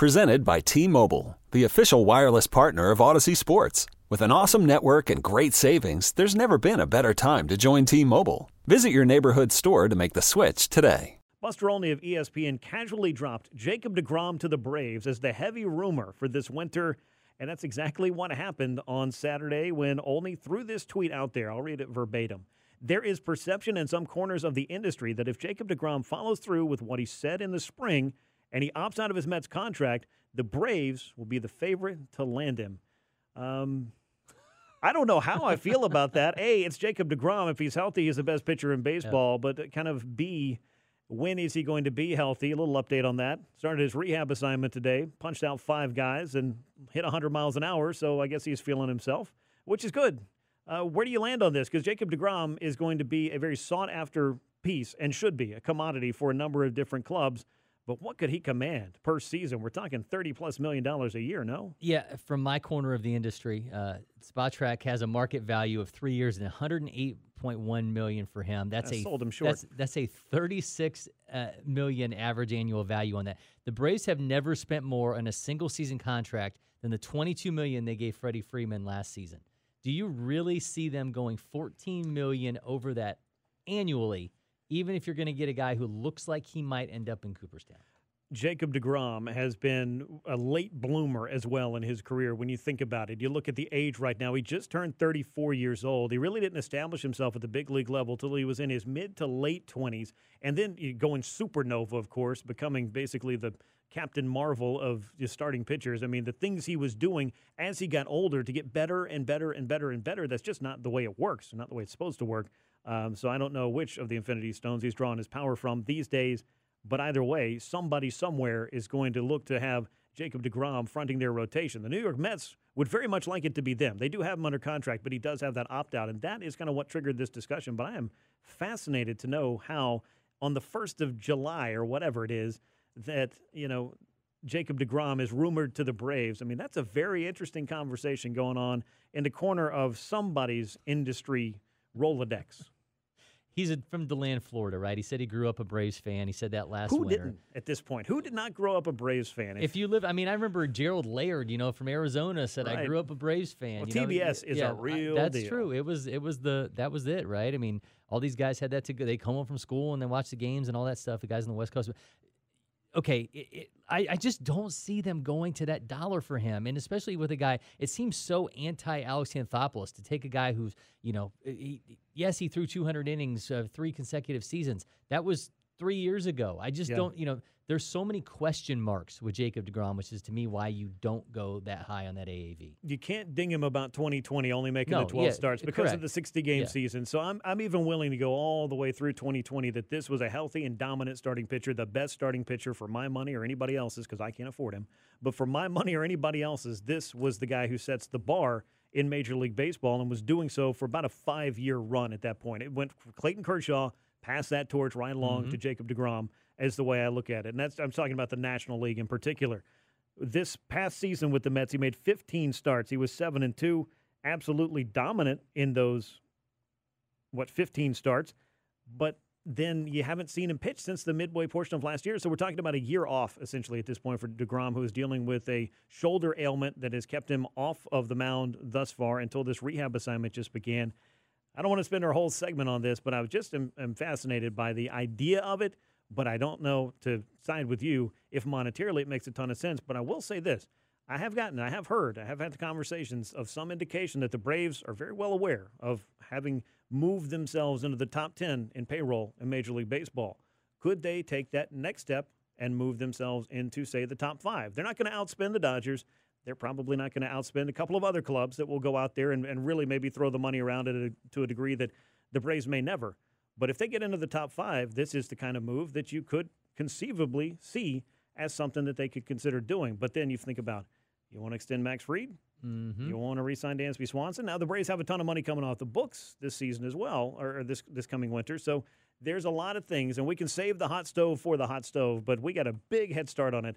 Presented by T Mobile, the official wireless partner of Audacy Sports. With an awesome network and great savings, there's never been a better time to join T Mobile. Visit your neighborhood store to make the switch today. Buster Olney of ESPN casually dropped Jacob DeGrom to the Braves as the heavy rumor for this winter. And that's exactly what happened on Saturday when Olney threw this tweet out there. I'll read it verbatim. There is perception in some corners of the industry that if Jacob DeGrom follows through with what he said in the spring and he opts out of his Mets contract, the Braves will be the favorite to land him. Um, I don't know how I feel about that. A, it's Jacob DeGrom. If he's healthy, he's the best pitcher in baseball. Yeah. But kind of B, when is he going to be healthy? A little update on that. Started his rehab assignment today, punched out five guys and hit 100 miles an hour. So I guess he's feeling himself, which is good. Uh, where do you land on this? Because Jacob DeGrom is going to be a very sought after piece and should be a commodity for a number of different clubs. But what could he command per season? We're talking thirty plus million dollars a year, no? Yeah, from my corner of the industry, uh, Spotrac has a market value of three years and one hundred and eight point one million for him. That's I a sold him short. That's, that's a thirty six uh, million average annual value on that. The Braves have never spent more on a single season contract than the twenty two million they gave Freddie Freeman last season. Do you really see them going 14 million over that annually, even if you're going to get a guy who looks like he might end up in Cooperstown? Jacob DeGrom has been a late bloomer as well in his career when you think about it. You look at the age right now, he just turned 34 years old. He really didn't establish himself at the big league level till he was in his mid to late 20s. And then going supernova, of course, becoming basically the Captain Marvel of his starting pitchers. I mean, the things he was doing as he got older to get better and better and better and better, that's just not the way it works, not the way it's supposed to work. Um, so I don't know which of the Infinity Stones he's drawing his power from these days. But either way, somebody somewhere is going to look to have Jacob DeGrom fronting their rotation. The New York Mets would very much like it to be them. They do have him under contract, but he does have that opt out. And that is kind of what triggered this discussion. But I am fascinated to know how, on the 1st of July or whatever it is, that, you know, Jacob DeGrom is rumored to the Braves. I mean, that's a very interesting conversation going on in the corner of somebody's industry Rolodex. He's a, from DeLand, Florida, right? He said he grew up a Braves fan. He said that last Who winter. didn't at this point? Who did not grow up a Braves fan? If, if you live, I mean, I remember Gerald Laird, you know, from Arizona, said right. I grew up a Braves fan. Well, you know? TBS is a real. That's deal. true. It was, it was the, that was it, right? I mean, all these guys had that to go. They come home from school and they watch the games and all that stuff. The guys on the West Coast okay, it, it, I, I just don't see them going to that dollar for him. And especially with a guy, it seems so anti Alex Anthopoulos to take a guy who's, you know, he, yes, he threw 200 innings, uh, three consecutive seasons. That was three years ago. I just yeah. don't, you know, there's so many question marks with Jacob DeGrom, which is to me why you don't go that high on that AAV. You can't ding him about 2020 only making no, the 12 yeah, starts because correct. of the 60 game yeah. season. So I'm, I'm even willing to go all the way through 2020 that this was a healthy and dominant starting pitcher, the best starting pitcher for my money or anybody else's because I can't afford him. But for my money or anybody else's, this was the guy who sets the bar in Major League Baseball and was doing so for about a five year run at that point. It went Clayton Kershaw, passed that torch right along mm-hmm. to Jacob DeGrom is the way I look at it. And that's I'm talking about the National League in particular. This past season with the Mets, he made 15 starts. He was 7 and 2, absolutely dominant in those what 15 starts. But then you haven't seen him pitch since the midway portion of last year. So we're talking about a year off essentially at this point for DeGrom, who is dealing with a shoulder ailment that has kept him off of the mound thus far until this rehab assignment just began. I don't want to spend our whole segment on this, but I was just am, am fascinated by the idea of it but I don't know to side with you if monetarily it makes a ton of sense. But I will say this. I have gotten, I have heard, I have had the conversations of some indication that the Braves are very well aware of having moved themselves into the top 10 in payroll in Major League Baseball. Could they take that next step and move themselves into, say, the top five? They're not going to outspend the Dodgers. They're probably not going to outspend a couple of other clubs that will go out there and, and really maybe throw the money around it to a degree that the Braves may never. But if they get into the top five, this is the kind of move that you could conceivably see as something that they could consider doing. But then you think about you want to extend Max Fried? Mm-hmm. You want to re-sign Dansby Swanson? Now the Braves have a ton of money coming off the books this season as well, or, or this this coming winter. So there's a lot of things, and we can save the hot stove for the hot stove, but we got a big head start on it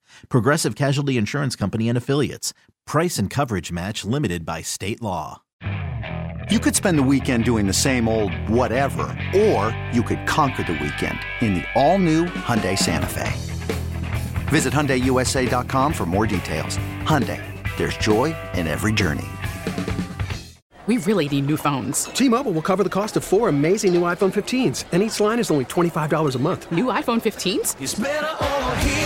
Progressive Casualty Insurance Company and Affiliates. Price and coverage match limited by state law. You could spend the weekend doing the same old whatever, or you could conquer the weekend in the all-new Hyundai Santa Fe. Visit HyundaiUSA.com for more details. Hyundai, there's joy in every journey. We really need new phones. T-Mobile will cover the cost of four amazing new iPhone 15s, and each line is only $25 a month. New iPhone 15s?